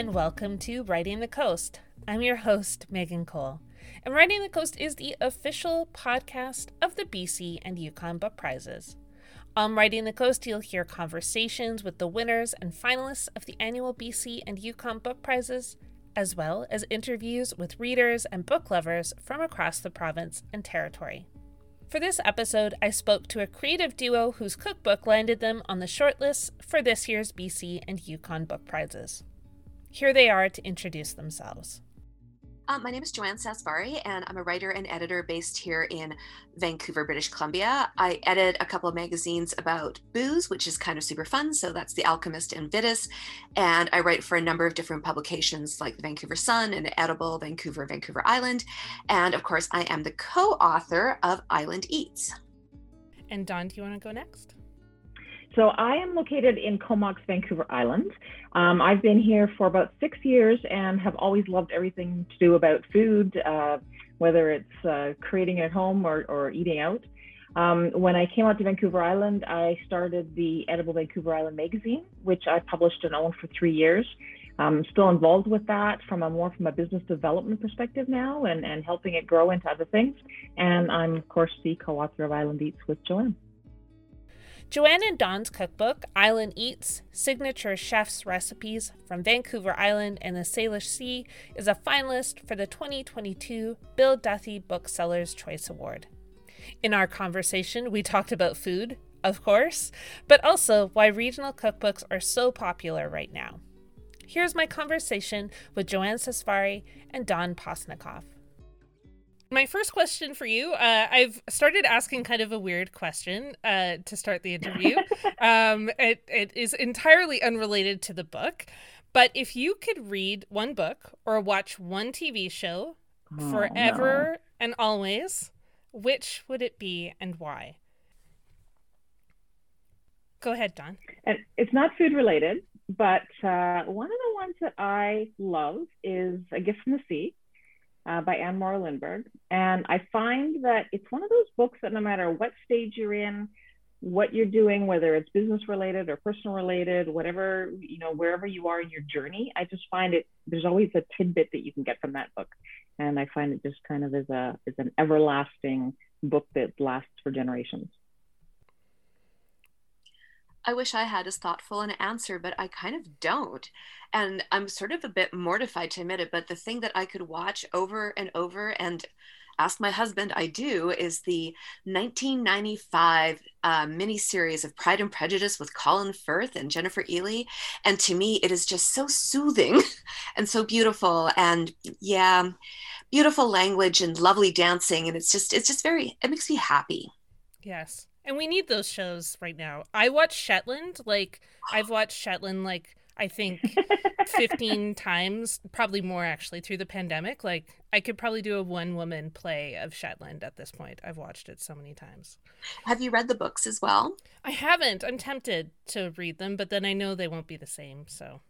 and welcome to Writing the Coast. I'm your host, Megan Cole, and Writing the Coast is the official podcast of the BC and Yukon Book Prizes. On Writing the Coast, you'll hear conversations with the winners and finalists of the annual BC and Yukon Book Prizes, as well as interviews with readers and book lovers from across the province and territory. For this episode, I spoke to a creative duo whose cookbook landed them on the shortlist for this year's BC and Yukon Book Prizes. Here they are to introduce themselves. Um, my name is Joanne Sasvari, and I'm a writer and editor based here in Vancouver, British Columbia. I edit a couple of magazines about booze, which is kind of super fun. So that's The Alchemist and Vitis. And I write for a number of different publications like the Vancouver Sun and Edible, Vancouver, Vancouver Island. And of course, I am the co author of Island Eats. And Dawn, do you want to go next? So I am located in Comox, Vancouver Island. Um, I've been here for about six years and have always loved everything to do about food, uh, whether it's uh, creating at home or, or eating out. Um, when I came out to Vancouver Island, I started the Edible Vancouver Island magazine, which I published and owned for three years. I'm still involved with that from a more from a business development perspective now and, and helping it grow into other things. And I'm, of course, the co author of Island Eats with Joanne. Joanne and Dawn's cookbook, Island Eats Signature Chef's Recipes from Vancouver Island and the Salish Sea, is a finalist for the 2022 Bill Duthie Booksellers Choice Award. In our conversation, we talked about food, of course, but also why regional cookbooks are so popular right now. Here's my conversation with Joanne Sasvari and Dawn Postnikoff. My first question for you uh, I've started asking kind of a weird question uh, to start the interview. um, it, it is entirely unrelated to the book. But if you could read one book or watch one TV show oh, forever no. and always, which would it be and why? Go ahead, Dawn And it's not food related, but uh, one of the ones that I love is A Gift from the Sea uh, by Anne Morrow Lindbergh. And I find that it's one of those books that no matter what stage you're in, what you're doing, whether it's business related or personal related, whatever, you know, wherever you are in your journey, I just find it, there's always a tidbit that you can get from that book. And I find it just kind of is a, is an everlasting book that lasts for generations. I wish I had as thoughtful an answer, but I kind of don't. And I'm sort of a bit mortified to admit it, but the thing that I could watch over and over and ask my husband, I do, is the 1995 uh, miniseries of Pride and Prejudice with Colin Firth and Jennifer Ehle And to me, it is just so soothing and so beautiful. And yeah, beautiful language and lovely dancing. And it's just, it's just very, it makes me happy. Yes. And we need those shows right now. I watch Shetland. Like I've watched Shetland like I think 15 times, probably more actually through the pandemic. Like I could probably do a one woman play of Shetland at this point. I've watched it so many times. Have you read the books as well? I haven't. I'm tempted to read them, but then I know they won't be the same, so.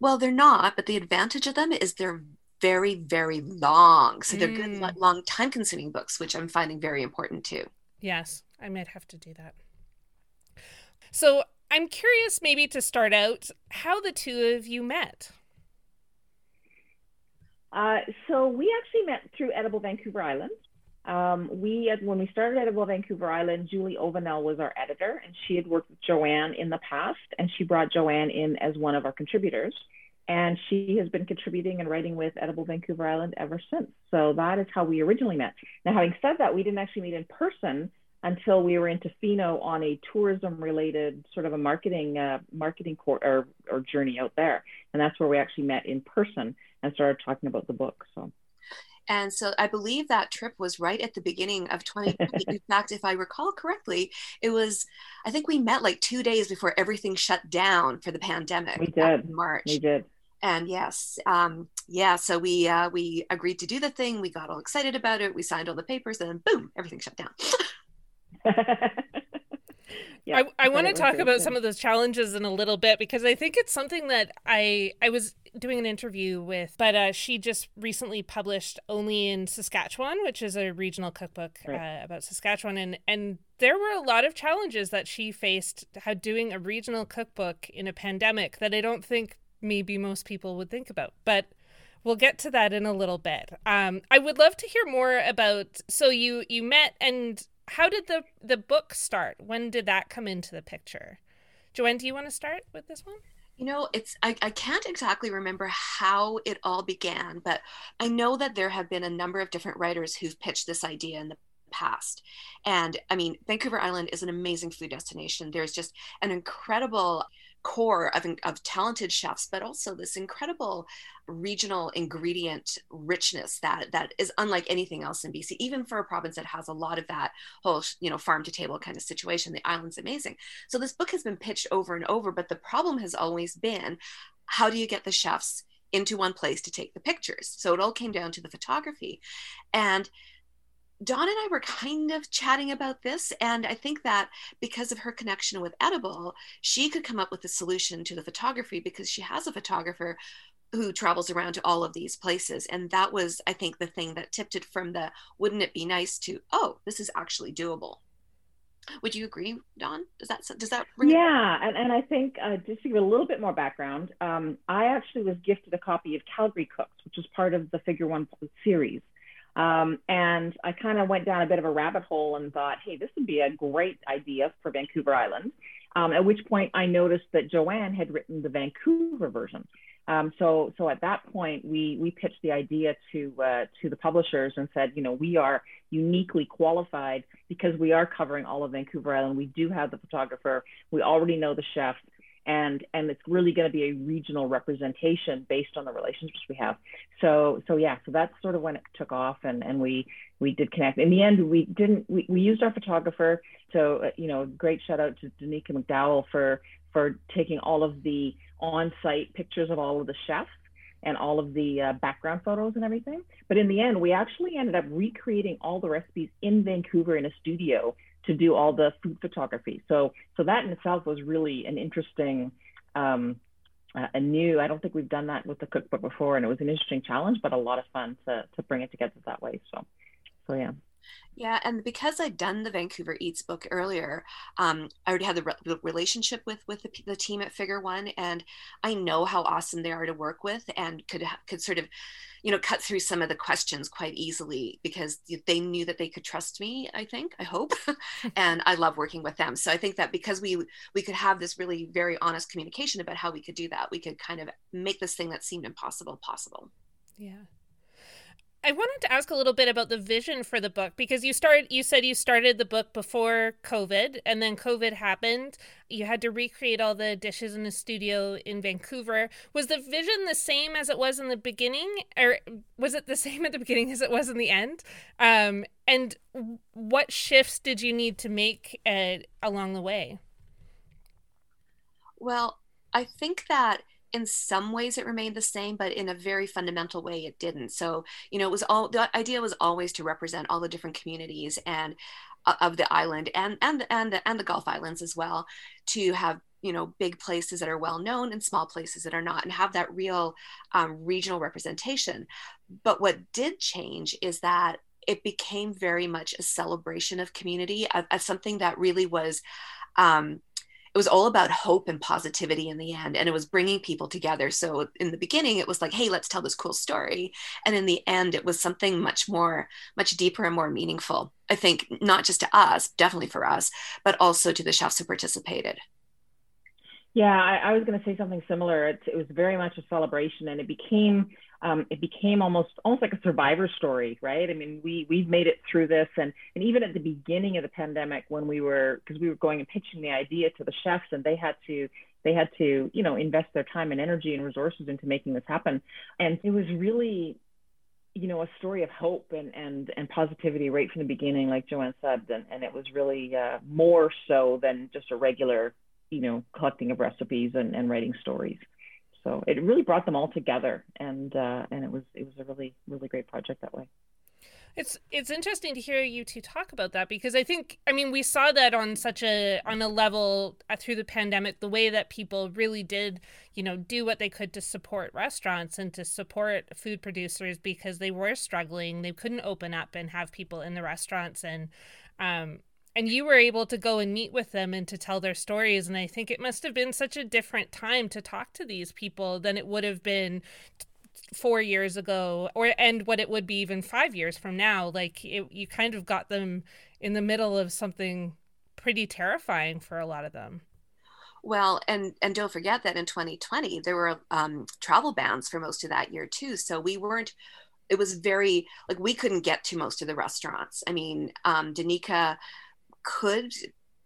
Well, they're not, but the advantage of them is they're very very long. So they're mm. good long time consuming books, which I'm finding very important too. Yes, I might have to do that. So I'm curious, maybe to start out, how the two of you met. Uh, so we actually met through Edible Vancouver Island. Um, we, when we started Edible Vancouver Island, Julie Ovanel was our editor, and she had worked with Joanne in the past, and she brought Joanne in as one of our contributors. And she has been contributing and writing with Edible Vancouver Island ever since. So that is how we originally met. Now, having said that, we didn't actually meet in person until we were in Tofino on a tourism related sort of a marketing uh, marketing court or, or journey out there. And that's where we actually met in person and started talking about the book. So and so I believe that trip was right at the beginning of 2020. in fact, if I recall correctly, it was, I think we met like two days before everything shut down for the pandemic. We did. In March. We did. And yes, um, yeah, so we uh, we agreed to do the thing. We got all excited about it. We signed all the papers, and then boom, everything shut down. yeah, I, I want to talk about some of those challenges in a little bit because I think it's something that I I was doing an interview with, but uh, she just recently published Only in Saskatchewan, which is a regional cookbook right. uh, about Saskatchewan, and and there were a lot of challenges that she faced how doing a regional cookbook in a pandemic that I don't think maybe most people would think about. But we'll get to that in a little bit. Um, I would love to hear more about. So you you met, and how did the the book start? When did that come into the picture? Joanne, do you want to start with this one? You know, it's I, I can't exactly remember how it all began, but I know that there have been a number of different writers who've pitched this idea in the past. And I mean, Vancouver Island is an amazing food destination. There's just an incredible core of, of talented chefs, but also this incredible regional ingredient richness that that is unlike anything else in BC. Even for a province that has a lot of that whole you know farm to table kind of situation, the island's amazing. So this book has been pitched over and over, but the problem has always been how do you get the chefs into one place to take the pictures? So it all came down to the photography, and Dawn and I were kind of chatting about this, and I think that because of her connection with Edible, she could come up with a solution to the photography because she has a photographer who travels around to all of these places. And that was, I think, the thing that tipped it from the wouldn't it be nice to, oh, this is actually doable. Would you agree, Dawn? Does that does that? yeah, and, and I think uh, just to give a little bit more background, um, I actually was gifted a copy of Calgary Cooks, which is part of the Figure One series, um, and I kind of went down a bit of a rabbit hole and thought, hey, this would be a great idea for Vancouver Island. Um, at which point I noticed that Joanne had written the Vancouver version. Um, so, so at that point, we we pitched the idea to uh, to the publishers and said, you know, we are uniquely qualified because we are covering all of Vancouver Island. We do have the photographer. We already know the chef and and it's really going to be a regional representation based on the relationships we have. So so yeah so that's sort of when it took off and and we we did connect. In the end we didn't we, we used our photographer. So uh, you know great shout out to danica mcdowell for for taking all of the on-site pictures of all of the chefs and all of the uh, background photos and everything. But in the end, we actually ended up recreating all the recipes in Vancouver in a studio to do all the food photography. So so that in itself was really an interesting um, uh, a new. I don't think we've done that with the cookbook before, and it was an interesting challenge, but a lot of fun to to bring it together that way. So so yeah. Yeah, and because I'd done the Vancouver Eats book earlier, um, I already had the, re- the relationship with with the, the, team at Figure One, and I know how awesome they are to work with, and could could sort of, you know, cut through some of the questions quite easily because they knew that they could trust me. I think, I hope, and I love working with them. So I think that because we we could have this really very honest communication about how we could do that, we could kind of make this thing that seemed impossible possible. Yeah. I wanted to ask a little bit about the vision for the book because you started you said you started the book before COVID and then COVID happened. You had to recreate all the dishes in the studio in Vancouver. Was the vision the same as it was in the beginning or was it the same at the beginning as it was in the end? Um, and what shifts did you need to make uh, along the way? Well, I think that in some ways it remained the same but in a very fundamental way it didn't. So you know it was all the idea was always to represent all the different communities and uh, of the island and and and the, and the gulf islands as well to have you know big places that are well known and small places that are not and have that real um, regional representation. But what did change is that it became very much a celebration of community of, of something that really was um, it was all about hope and positivity in the end and it was bringing people together. So in the beginning it was like hey let's tell this cool story. And in the end it was something much more much deeper and more meaningful. I think not just to us definitely for us but also to the chefs who participated. Yeah i, I was going to say something similar. It, it was very much a celebration and it became um, it became almost almost like a survivor story, right? I mean, we we've made it through this, and and even at the beginning of the pandemic, when we were because we were going and pitching the idea to the chefs, and they had to they had to you know invest their time and energy and resources into making this happen, and it was really you know a story of hope and and and positivity right from the beginning, like Joanne said, and and it was really uh, more so than just a regular you know collecting of recipes and and writing stories so it really brought them all together and uh, and it was it was a really really great project that way. It's it's interesting to hear you two talk about that because I think I mean we saw that on such a on a level uh, through the pandemic the way that people really did you know do what they could to support restaurants and to support food producers because they were struggling. They couldn't open up and have people in the restaurants and um and you were able to go and meet with them and to tell their stories and i think it must have been such a different time to talk to these people than it would have been four years ago or and what it would be even five years from now like it, you kind of got them in the middle of something pretty terrifying for a lot of them well, and and don't forget that in 2020 there were um, travel bans for most of that year too. So we weren't. It was very like we couldn't get to most of the restaurants. I mean, um, Danica could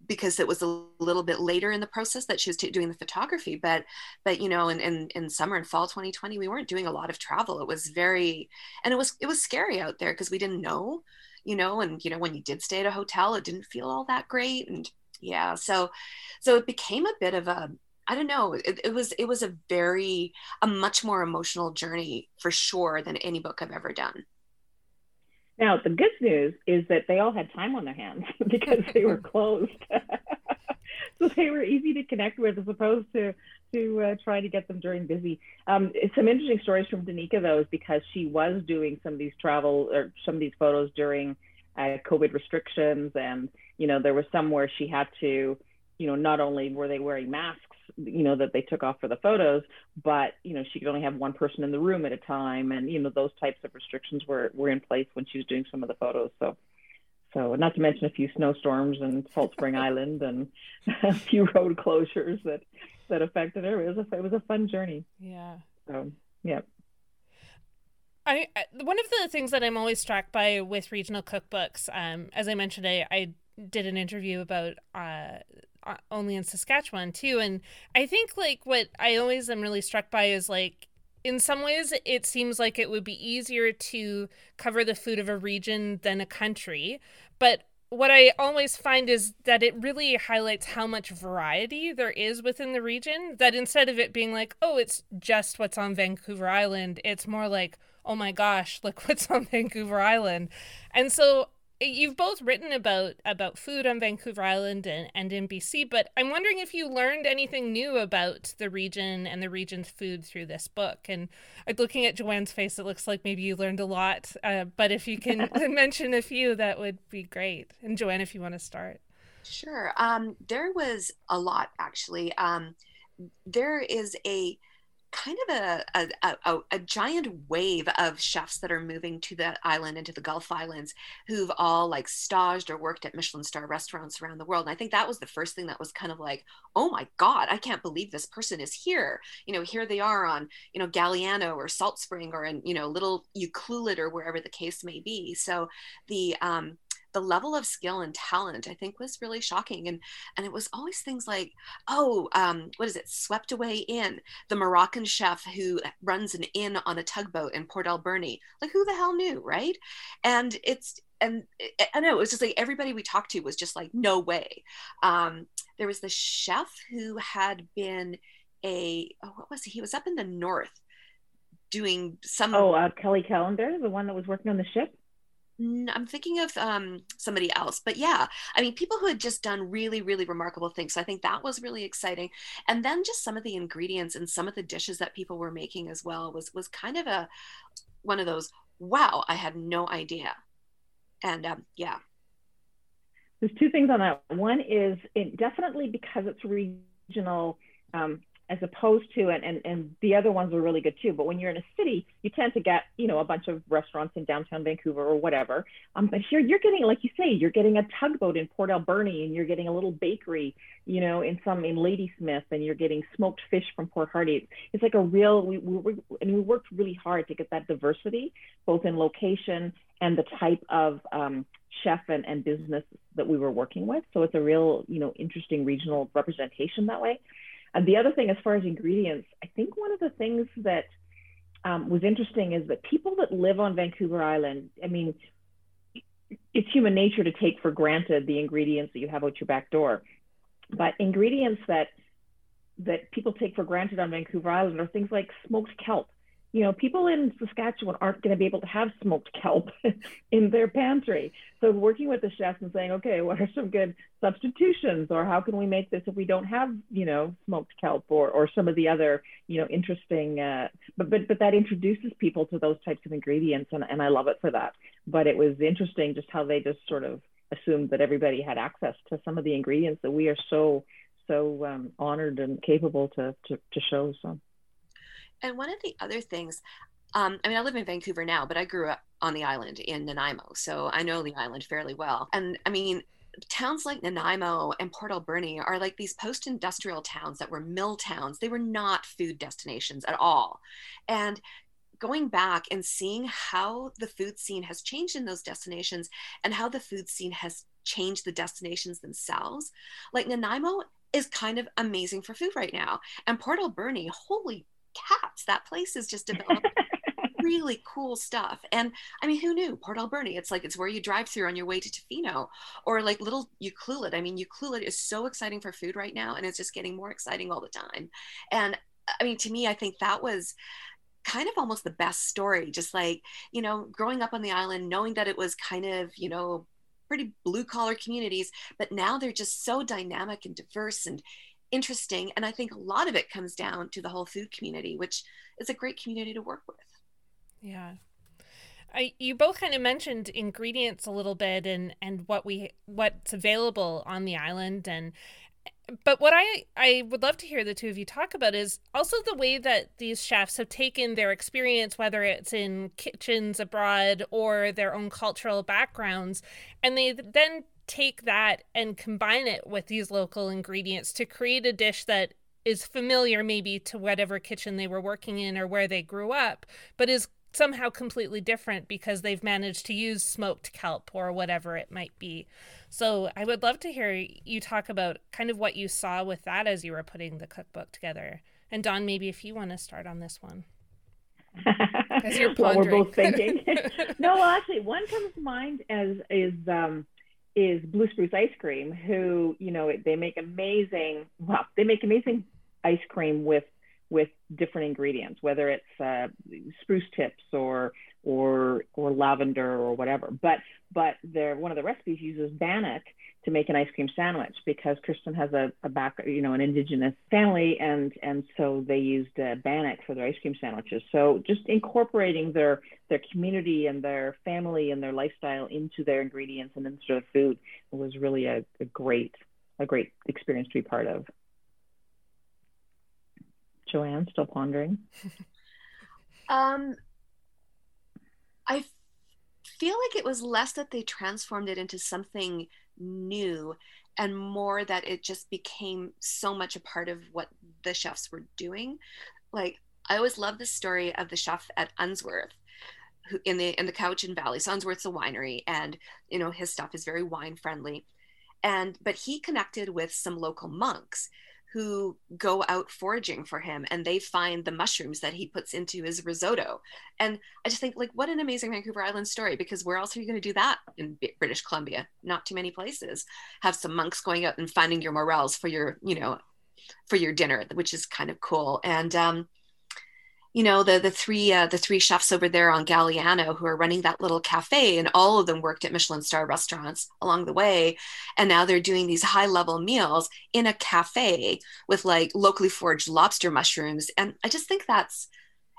because it was a little bit later in the process that she was t- doing the photography but but you know in, in in summer and fall 2020 we weren't doing a lot of travel it was very and it was it was scary out there because we didn't know you know and you know when you did stay at a hotel it didn't feel all that great and yeah so so it became a bit of a I don't know. It, it, was it was a very a much more emotional journey for sure than any book I've ever done. Now the good news is that they all had time on their hands because they were closed, so they were easy to connect with as opposed to to uh, try to get them during busy. Um, some interesting stories from Danica though is because she was doing some of these travel or some of these photos during uh, COVID restrictions and you know, there was some where she had to, you know, not only were they wearing masks, you know, that they took off for the photos, but, you know, she could only have one person in the room at a time. And, you know, those types of restrictions were, were in place when she was doing some of the photos. So, so not to mention a few snowstorms and Salt Spring Island and a few road closures that, that affected her. It was a, it was a fun journey. Yeah. So, yeah. I, one of the things that I'm always struck by with regional cookbooks, um, as I mentioned, I, I did an interview about uh, uh, Uh, only in Saskatchewan too, and I think like what I always am really struck by is like in some ways it seems like it would be easier to cover the food of a region than a country, but what I always find is that it really highlights how much variety there is within the region. That instead of it being like, oh, it's just what's on Vancouver Island, it's more like, oh my gosh, look what's on Vancouver Island. And so you've both written about about food on Vancouver Island and, and in BC, but I'm wondering if you learned anything new about the region and the region's food through this book. And looking at Joanne's face, it looks like maybe you learned a lot. Uh, but if you can mention a few, that would be great. And Joanne, if you want to start. Sure. Um, there was a lot actually. Um, there is a kind of a, a, a, a, giant wave of chefs that are moving to the island and to the Gulf Islands who've all like staged or worked at Michelin star restaurants around the world. And I think that was the first thing that was kind of like, oh my God, I can't believe this person is here. You know, here they are on, you know, Galiano or Salt Spring or in, you know, little Ucluelet or wherever the case may be. So the, um, the level of skill and talent i think was really shocking and and it was always things like oh um, what is it swept away in the moroccan chef who runs an inn on a tugboat in port alberni like who the hell knew right and it's and I know it was just like everybody we talked to was just like, no way. Um, there was the chef who had been a oh, what was he? He was up in the north doing some. Oh, uh, Kelly Calendar, the one that was working on the ship. I'm thinking of um, somebody else, but yeah, I mean, people who had just done really, really remarkable things. So I think that was really exciting. And then just some of the ingredients and some of the dishes that people were making as well was was kind of a one of those. Wow, I had no idea. And um, yeah, there's two things on that. One is it definitely because it's regional. Um, as opposed to and, and and the other ones are really good too. But when you're in a city you tend to get you know a bunch of restaurants in downtown vancouver or whatever. Um, but here you're getting like you say you're getting a tugboat in port alberni and you're getting a little bakery you know in some in ladysmith and you're getting smoked fish from port hardy. It's like a real we, we, and we worked really hard to get that diversity both in location and the type of um, chef and, and business that we were working with. So it's a real you know interesting regional representation that way and the other thing, as far as ingredients, I think one of the things that um, was interesting is that people that live on Vancouver Island, I mean, it's human nature to take for granted the ingredients that you have out your back door. But ingredients that that people take for granted on Vancouver Island are things like smoked kelp, you know, people in Saskatchewan aren't going to be able to have smoked kelp in their pantry. So working with the chefs and saying, okay, what are some good substitutions, or how can we make this if we don't have, you know, smoked kelp, or or some of the other, you know, interesting. Uh, but but but that introduces people to those types of ingredients, and and I love it for that. But it was interesting just how they just sort of assumed that everybody had access to some of the ingredients that we are so so um, honored and capable to, to to show. So. And one of the other things, um, I mean, I live in Vancouver now, but I grew up on the island in Nanaimo, so I know the island fairly well. And I mean, towns like Nanaimo and Port Alberni are like these post industrial towns that were mill towns. They were not food destinations at all. And going back and seeing how the food scene has changed in those destinations and how the food scene has changed the destinations themselves. Like Nanaimo is kind of amazing for food right now. And Port Alberni, holy cats, that place is just developing really cool stuff. And I mean, who knew Port Alberni? It's like it's where you drive through on your way to Tofino, or like little Ucluelet. I mean, Ucluelet is so exciting for food right now, and it's just getting more exciting all the time. And I mean, to me, I think that was kind of almost the best story. Just like you know, growing up on the island, knowing that it was kind of you know pretty blue collar communities, but now they're just so dynamic and diverse and interesting. And I think a lot of it comes down to the whole food community, which is a great community to work with. Yeah. I, you both kind of mentioned ingredients a little bit and, and what we what's available on the island and but what I, I would love to hear the two of you talk about is also the way that these chefs have taken their experience, whether it's in kitchens abroad or their own cultural backgrounds, and they then take that and combine it with these local ingredients to create a dish that is familiar maybe to whatever kitchen they were working in or where they grew up, but is somehow completely different because they've managed to use smoked kelp or whatever it might be. So I would love to hear you talk about kind of what you saw with that as you were putting the cookbook together. And Dawn, maybe if you want to start on this one. As you're well, we're both thinking. no, well, actually, one comes to mind as is um, is Blue Spruce Ice Cream, who you know they make amazing. Well, they make amazing ice cream with with different ingredients, whether it's uh, spruce tips or or or lavender or whatever. But but they one of the recipes uses bannock to make an ice cream sandwich because Kristen has a, a back you know an indigenous family and and so they used uh, bannock for their ice cream sandwiches. So just incorporating their their community and their family and their lifestyle into their ingredients and into their food was really a, a great a great experience to be part of. Joanne, still pondering? um, I feel like it was less that they transformed it into something new and more that it just became so much a part of what the chefs were doing. Like I always love the story of the chef at Unsworth who in the in the Cowichan Valley. So Unsworth's a winery and you know his stuff is very wine friendly. And but he connected with some local monks who go out foraging for him and they find the mushrooms that he puts into his risotto. And I just think, like, what an amazing Vancouver Island story because where else are you going to do that in British Columbia? Not too many places. Have some monks going out and finding your morels for your, you know, for your dinner, which is kind of cool. And um, you know the the three uh, the three chefs over there on Galiano who are running that little cafe, and all of them worked at Michelin star restaurants along the way, and now they're doing these high level meals in a cafe with like locally foraged lobster mushrooms, and I just think that's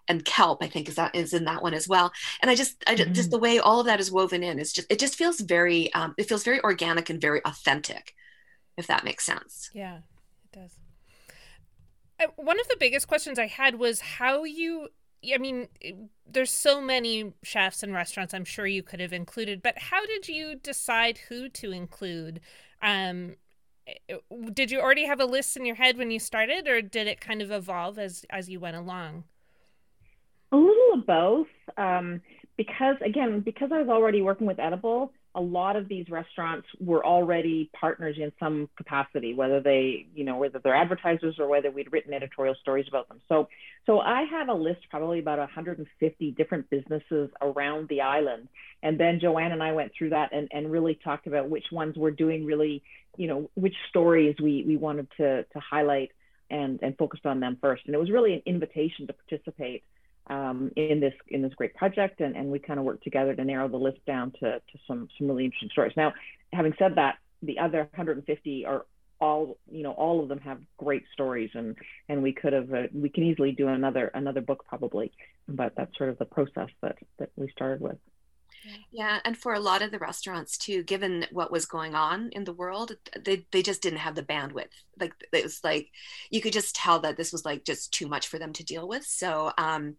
and kelp i think is that is in that one as well. And i just i just, mm-hmm. just the way all of that is woven in is just it just feels very um, it feels very organic and very authentic if that makes sense. Yeah it does one of the biggest questions I had was how you I mean, there's so many chefs and restaurants I'm sure you could have included, but how did you decide who to include? Um, did you already have a list in your head when you started, or did it kind of evolve as as you went along? A little of both, um, because again, because I was already working with Edible, a lot of these restaurants were already partners in some capacity, whether they, you know, whether they're advertisers or whether we'd written editorial stories about them. So, so I had a list probably about 150 different businesses around the island, and then Joanne and I went through that and, and really talked about which ones were doing really, you know, which stories we we wanted to to highlight and and focused on them first. And it was really an invitation to participate um, in this in this great project, and, and we kind of worked together to narrow the list down to, to some some really interesting stories. Now, having said that, the other 150 are all you know all of them have great stories, and and we could have uh, we can easily do another another book probably, but that's sort of the process that that we started with. Yeah, and for a lot of the restaurants too, given what was going on in the world, they they just didn't have the bandwidth. Like it was like you could just tell that this was like just too much for them to deal with. So um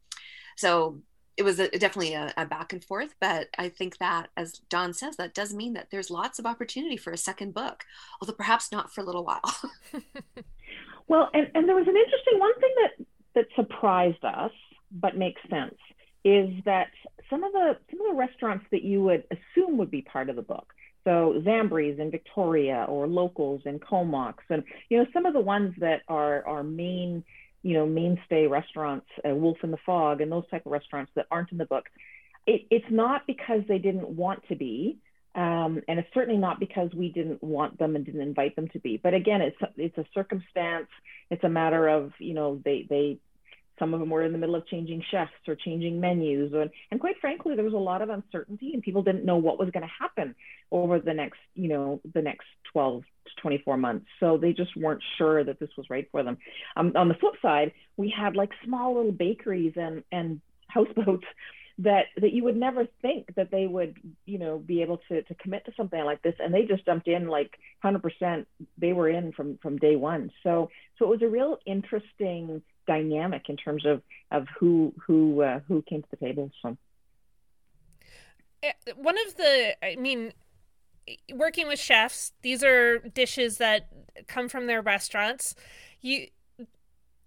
so it was a, definitely a, a, back and forth, but I think that, as Dawn says, that does mean that there's lots of opportunity for a second book, although perhaps not for a little while. well, and, and there was an interesting one thing that that surprised us, but makes sense, is that some of the some of the restaurants that you would assume would be part of the book, so Zambri's in Victoria or Locals in Comox, and you know some of the ones that are are main you know, mainstay restaurants, uh, Wolf in the Fog, and those type of restaurants that aren't in the book. It, it's not because they didn't want to be, um, and it's certainly not because we didn't want them and didn't invite them to be. But again, it's it's a circumstance. It's a matter of you know they they some of them were in the middle of changing chefs or changing menus. And, and quite frankly there was a lot of uncertainty and people didn't know what was going to happen over the next you know the next 12 to 24 months. So they just weren't sure that this was right for them. Um, on the flip side we had like small little bakeries and and houseboats that that you would never think that they would you know be able to to commit to something like this. And they just jumped in like 100% they were in from from day one. So so it was a real interesting dynamic in terms of of who who uh, who came to the table. So eh, one of the, I mean, working with chefs, these are dishes that come from their restaurants. You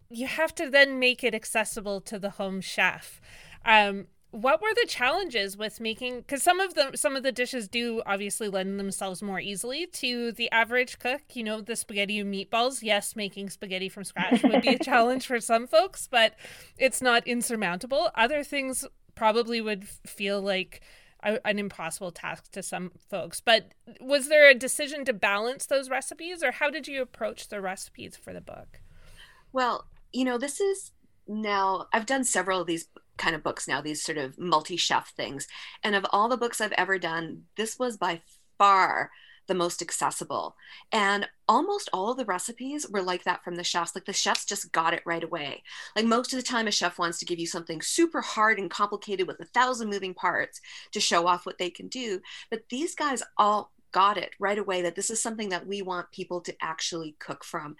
you have to then make it accessible to the home chef. Um, what were the challenges with making because some of the some of the dishes do obviously lend themselves more easily to the average cook you know the spaghetti and meatballs. Yes making spaghetti from scratch would be a challenge for some folks but it's not insurmountable. Other things probably would feel like a, an impossible task to some folks. But was there a decision to balance those recipes or how did you approach the recipes for the book? Well you know this is now I've done several of these kind of books now, these sort of multi chef things. And of all the books I've ever done, this was by far the most accessible. And almost all of the recipes were like that from the chefs. Like the chefs just got it right away. Like most of the time, a chef wants to give you something super hard and complicated with a thousand moving parts to show off what they can do. But these guys all got it right away that this is something that we want people to actually cook from.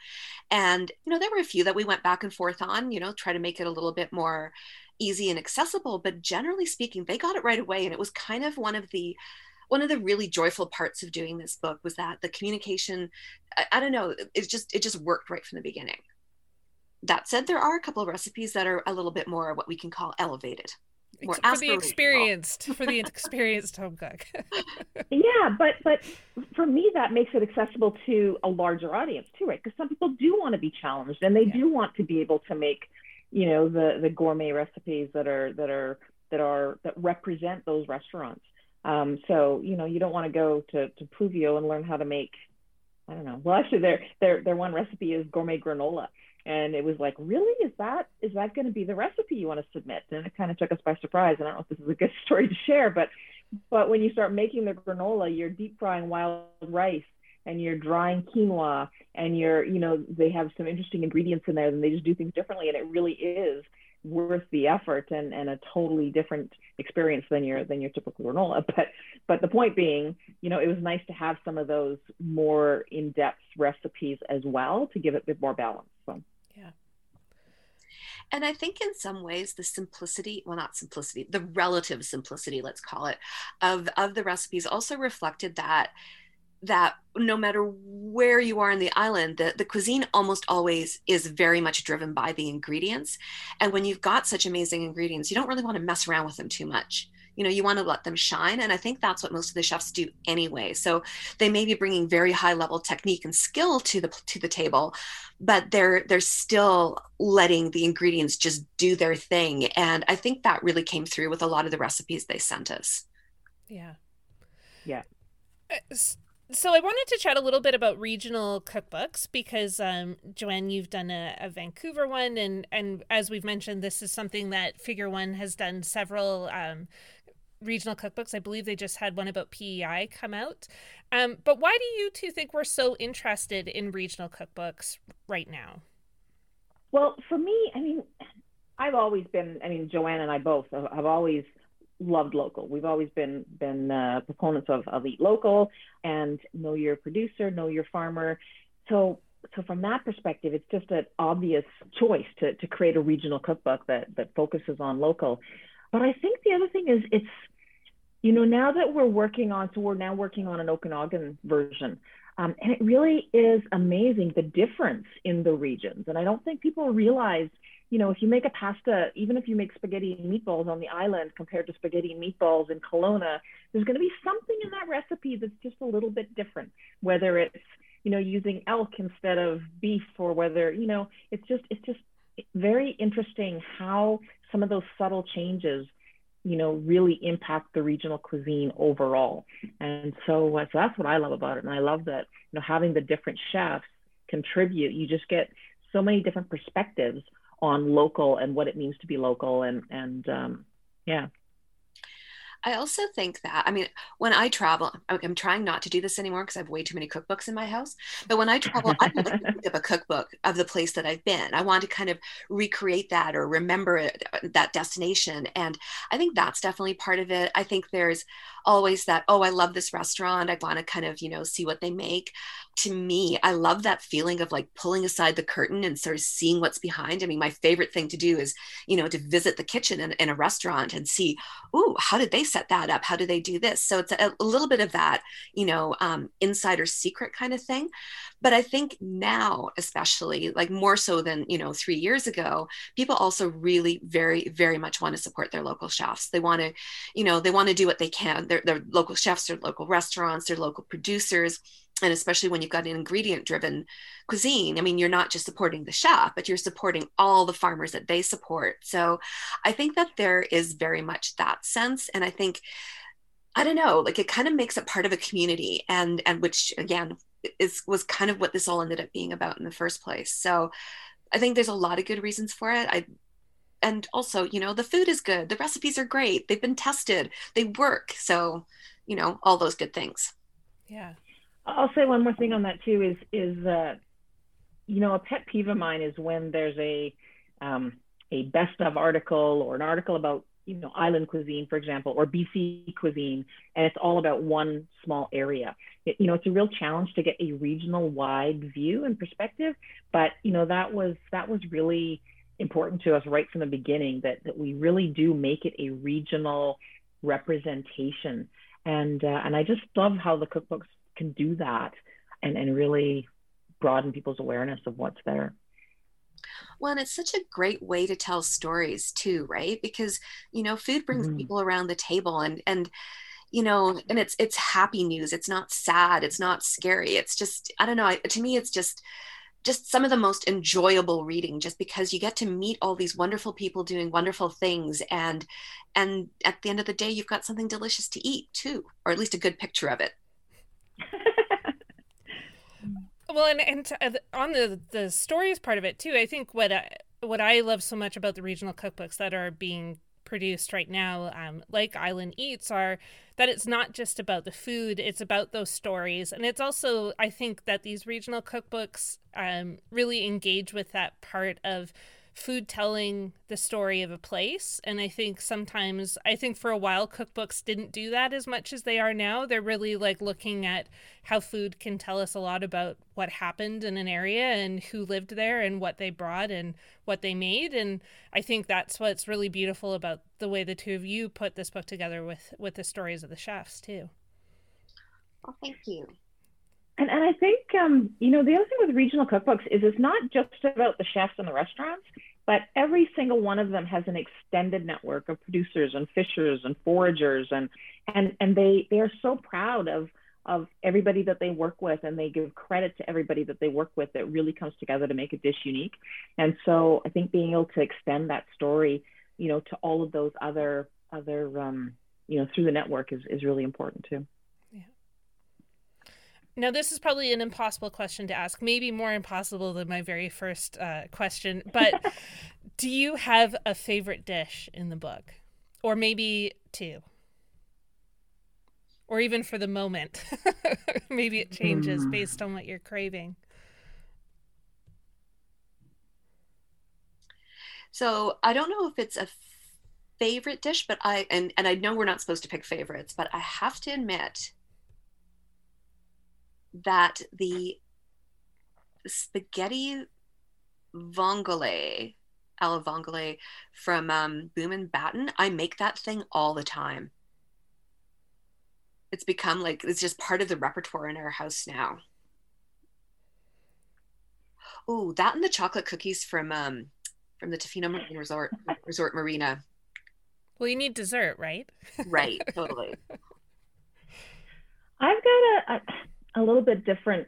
And, you know, there were a few that we went back and forth on, you know, try to make it a little bit more easy and accessible. But generally speaking, they got it right away. And it was kind of one of the, one of the really joyful parts of doing this book was that the communication I, I, don't know it just it just worked right from the beginning that said there are a couple of recipes that are a little bit more what we can call elevated more for the experienced for the experienced home cook yeah but but for me that makes it accessible to a larger audience too right because some people do want to be challenged and they yeah. do want to be able to make you know the the gourmet recipes that are that are that are that represent those restaurants. Um, so you know you don't want to go to to Pluvio and learn how to make I don't know. Well actually their their their one recipe is gourmet granola. And it was like really? Is that is that going to be the recipe you want to submit? And it kind of took us by surprise. I don't know if this is a good story to share but but when you start making the granola you're deep frying wild rice and you're drying quinoa and you're you know they have some interesting ingredients in there and they just do things differently and it really is worth the effort and, and a totally different experience than your than your typical granola. But but the point being, you know, it was nice to have some of those more in-depth recipes as well to give it a bit more balance. So yeah. and I think in some ways the simplicity, well, not simplicity, the relative simplicity, let's call it, of, of the recipes also reflected that that no matter where you are in the island, the, the cuisine almost always is very much driven by the ingredients. And when you've got such amazing ingredients, you don't really want to mess around with them too much. You know you want to let them shine and i think that's what most of the chefs do anyway. So they may be bringing very high level technique and skill to the to the table but they're they're still letting the ingredients just do their thing. And i think that really came through with a lot of the recipes they sent us. Yeah. Yeah. Uh, so I wanted to chat a little bit about regional cookbooks because um, Joanne, you've done a, a, Vancouver one, and and as we've mentioned, this is something that Figure One has done several um, regional cookbooks. I believe they just had one about PEI come out. Um, but why do you two think we're so interested in regional cookbooks right now? Well, for me, I mean, I've always been, I mean, Joanne and I both have always loved local. We've always been been uh, proponents of, of eat local and know your producer, know your farmer. So so from that perspective, it's just an obvious choice to to create a regional cookbook that that focuses on local. But I think the other thing is it's you know now that we're working on so we're now working on an Okanagan version. Um, and it really is amazing the difference in the regions. And I don't think people realize you know, if you make a pasta, even if you make spaghetti and meatballs on the island compared to spaghetti and meatballs in Kelowna, there's going to be something in that recipe that's just a little bit different. Whether it's, you know, using elk instead of beef, or whether, you know, it's just it's just very interesting how some of those subtle changes, you know, really impact the regional cuisine overall. And so, uh, so that's what I love about it, and I love that, you know, having the different chefs contribute. You just get so many different perspectives on local and what it means to be local and and um, yeah I also think that, I mean, when I travel, I'm trying not to do this anymore because I have way too many cookbooks in my house. But when I travel, I like to think of a cookbook of the place that I've been. I want to kind of recreate that or remember it, that destination. And I think that's definitely part of it. I think there's always that, oh, I love this restaurant. I want to kind of, you know, see what they make. To me, I love that feeling of like pulling aside the curtain and sort of seeing what's behind. I mean, my favorite thing to do is, you know, to visit the kitchen in, in a restaurant and see, oh, how did they set that up? How do they do this? So it's a, a little bit of that, you know, um, insider secret kind of thing. But I think now, especially like more so than, you know, three years ago, people also really very, very much want to support their local chefs. They want to, you know, they want to do what they can. They're, they're local chefs, they're local restaurants, they're local producers and especially when you've got an ingredient driven cuisine i mean you're not just supporting the chef but you're supporting all the farmers that they support so i think that there is very much that sense and i think i don't know like it kind of makes it part of a community and and which again is was kind of what this all ended up being about in the first place. So i think there's a lot of good reasons for it. I and also you know the food is good. The recipes are great. They've been tested. They work. So you know all those good things. Yeah. I'll say one more thing on that too is is uh, you know a pet peeve of mine is when there's a um, a best of article or an article about you know island cuisine for example or BC cuisine and it's all about one small area. It, you know it's a real challenge to get a regional wide view and perspective, but you know that was that was really important to us right from the beginning that that we really do make it a regional representation and uh, and I just love how the cookbooks can do that and, and really broaden people's awareness of what's there. Well, and it's such a great way to tell stories too, right? Because you know, food brings mm-hmm. people around the table, and and you know, and it's it's happy news. It's not sad. It's not scary. It's just I don't know. To me, it's just just some of the most enjoyable reading just because you get to meet all these wonderful people doing wonderful things and and at the end of the day you've got something delicious to eat too or at least a good picture of it well, and and uh, on the the stories part of it too, I think what I, what I love so much about the regional cookbooks that are being produced right now, um, like Island Eats, are that it's not just about the food; it's about those stories, and it's also I think that these regional cookbooks um, really engage with that part of food telling the story of a place. And I think sometimes, I think for a while, cookbooks didn't do that as much as they are now. They're really like looking at how food can tell us a lot about what happened in an area and who lived there and what they brought and what they made. And I think that's what's really beautiful about the way the two of you put this book together with, with the stories of the chefs, too. Well, thank you. And, and I think, um, you know, the other thing with regional cookbooks is it's not just about the chefs and the restaurants, but every single one of them has an extended network of producers and fishers and foragers. And, and, and they, they are so proud of, of everybody that they work with and they give credit to everybody that they work with that really comes together to make a dish unique. And so I think being able to extend that story, you know, to all of those other, other, um, you know, through the network is, is really important too. Now, this is probably an impossible question to ask, maybe more impossible than my very first uh, question, but do you have a favorite dish in the book? Or maybe two? Or even for the moment? maybe it changes mm. based on what you're craving. So I don't know if it's a favorite dish, but I and and I know we're not supposed to pick favorites, but I have to admit that the spaghetti vongole, alla vongole from um, Boom and Batten, I make that thing all the time. It's become like it's just part of the repertoire in our house now. Oh, that and the chocolate cookies from um from the Tofino Marine Resort Resort Marina. Well, you need dessert, right? right, totally. I've got a, a, a little bit different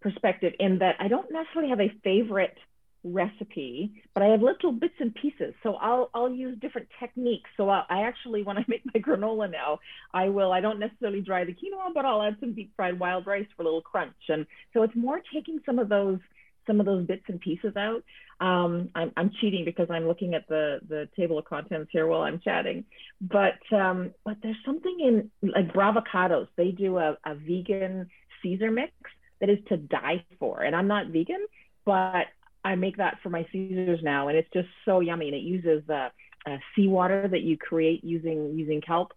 perspective in that I don't necessarily have a favorite recipe, but I have little bits and pieces. So I'll I'll use different techniques. So I'll, I actually, when I make my granola now, I will I don't necessarily dry the quinoa, but I'll add some deep fried wild rice for a little crunch. And so it's more taking some of those some of those bits and pieces out. Um, I'm, I'm cheating because I'm looking at the the table of contents here while I'm chatting, but um, but there's something in like Bravocados. They do a, a vegan Caesar mix that is to die for, and I'm not vegan, but I make that for my Caesars now, and it's just so yummy. And it uses uh, uh, seawater that you create using using kelp,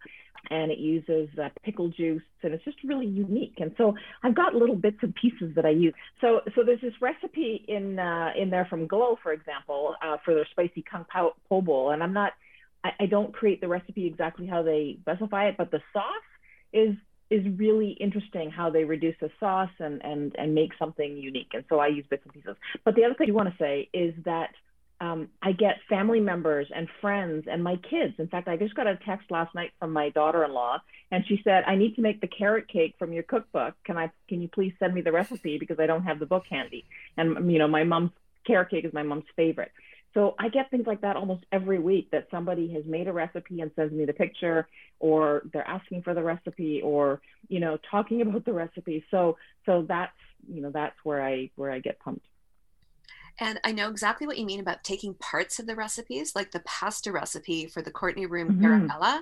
and it uses uh, pickle juice, and it's just really unique. And so I've got little bits and pieces that I use. So so there's this recipe in uh, in there from Glow, for example, uh, for their spicy kung pao po bowl, and I'm not I, I don't create the recipe exactly how they specify it, but the sauce is is really interesting how they reduce the sauce and and and make something unique. And so I use bits and pieces. But the other thing you want to say is that um, I get family members and friends and my kids. In fact, I just got a text last night from my daughter-in-law, and she said, "I need to make the carrot cake from your cookbook. Can I? Can you please send me the recipe because I don't have the book handy?" And you know, my mom's carrot cake is my mom's favorite. So I get things like that almost every week that somebody has made a recipe and sends me the picture or they're asking for the recipe or you know talking about the recipe. So so that's you know that's where I where I get pumped. And I know exactly what you mean about taking parts of the recipes, like the pasta recipe for the Courtney Room mm-hmm. caramella.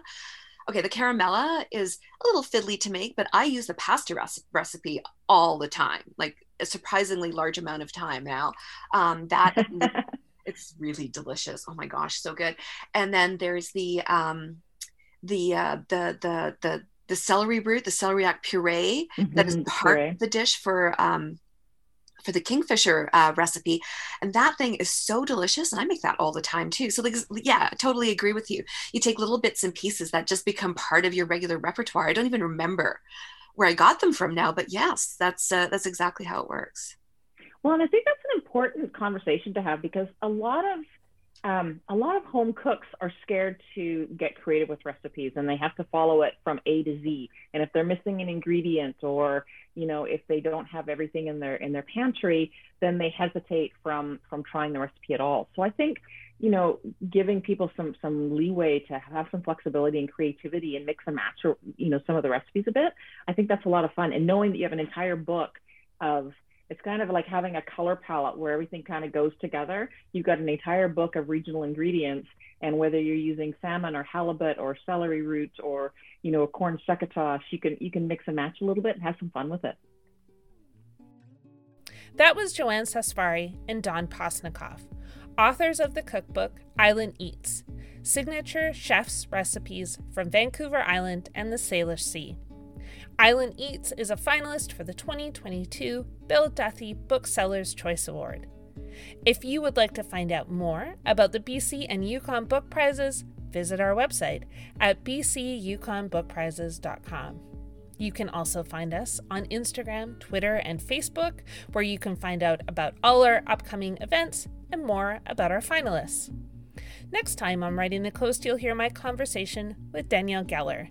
Okay, the caramella is a little fiddly to make, but I use the pasta recipe all the time, like a surprisingly large amount of time now. Um, that it's really delicious. Oh my gosh, so good. And then there's the um, the uh, the the the the celery root, the celery celeriac puree mm-hmm, that is mm-hmm, part puree. of the dish for um, for the kingfisher uh, recipe, and that thing is so delicious, and I make that all the time too. So like, yeah, totally agree with you. You take little bits and pieces that just become part of your regular repertoire. I don't even remember where I got them from now, but yes, that's uh, that's exactly how it works. Well, and I think that's an important conversation to have because a lot of um, a lot of home cooks are scared to get creative with recipes and they have to follow it from A to Z. And if they're missing an ingredient or, you know, if they don't have everything in their in their pantry, then they hesitate from from trying the recipe at all. So I think, you know, giving people some some leeway to have some flexibility and creativity and mix and match, or, you know, some of the recipes a bit, I think that's a lot of fun. And knowing that you have an entire book of it's kind of like having a color palette where everything kind of goes together. You've got an entire book of regional ingredients, and whether you're using salmon or halibut or celery root or you know a corn succotash, you can you can mix and match a little bit and have some fun with it. That was Joanne Sasvari and Dawn Postnikoff, authors of the cookbook Island Eats Signature Chef's Recipes from Vancouver Island and the Salish Sea. Island Eats is a finalist for the 2022 Bill Duthie Booksellers Choice Award. If you would like to find out more about the BC and Yukon Book Prizes, visit our website at bcyukonbookprizes.com. You can also find us on Instagram, Twitter, and Facebook, where you can find out about all our upcoming events and more about our finalists. Next time on Writing the Coast, you'll hear my conversation with Danielle Geller,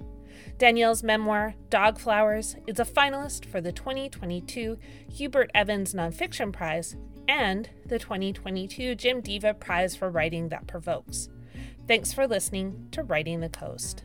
Danielle's memoir, Dog Flowers, is a finalist for the 2022 Hubert Evans Nonfiction Prize and the 2022 Jim Deva Prize for Writing That Provokes. Thanks for listening to Writing the Coast.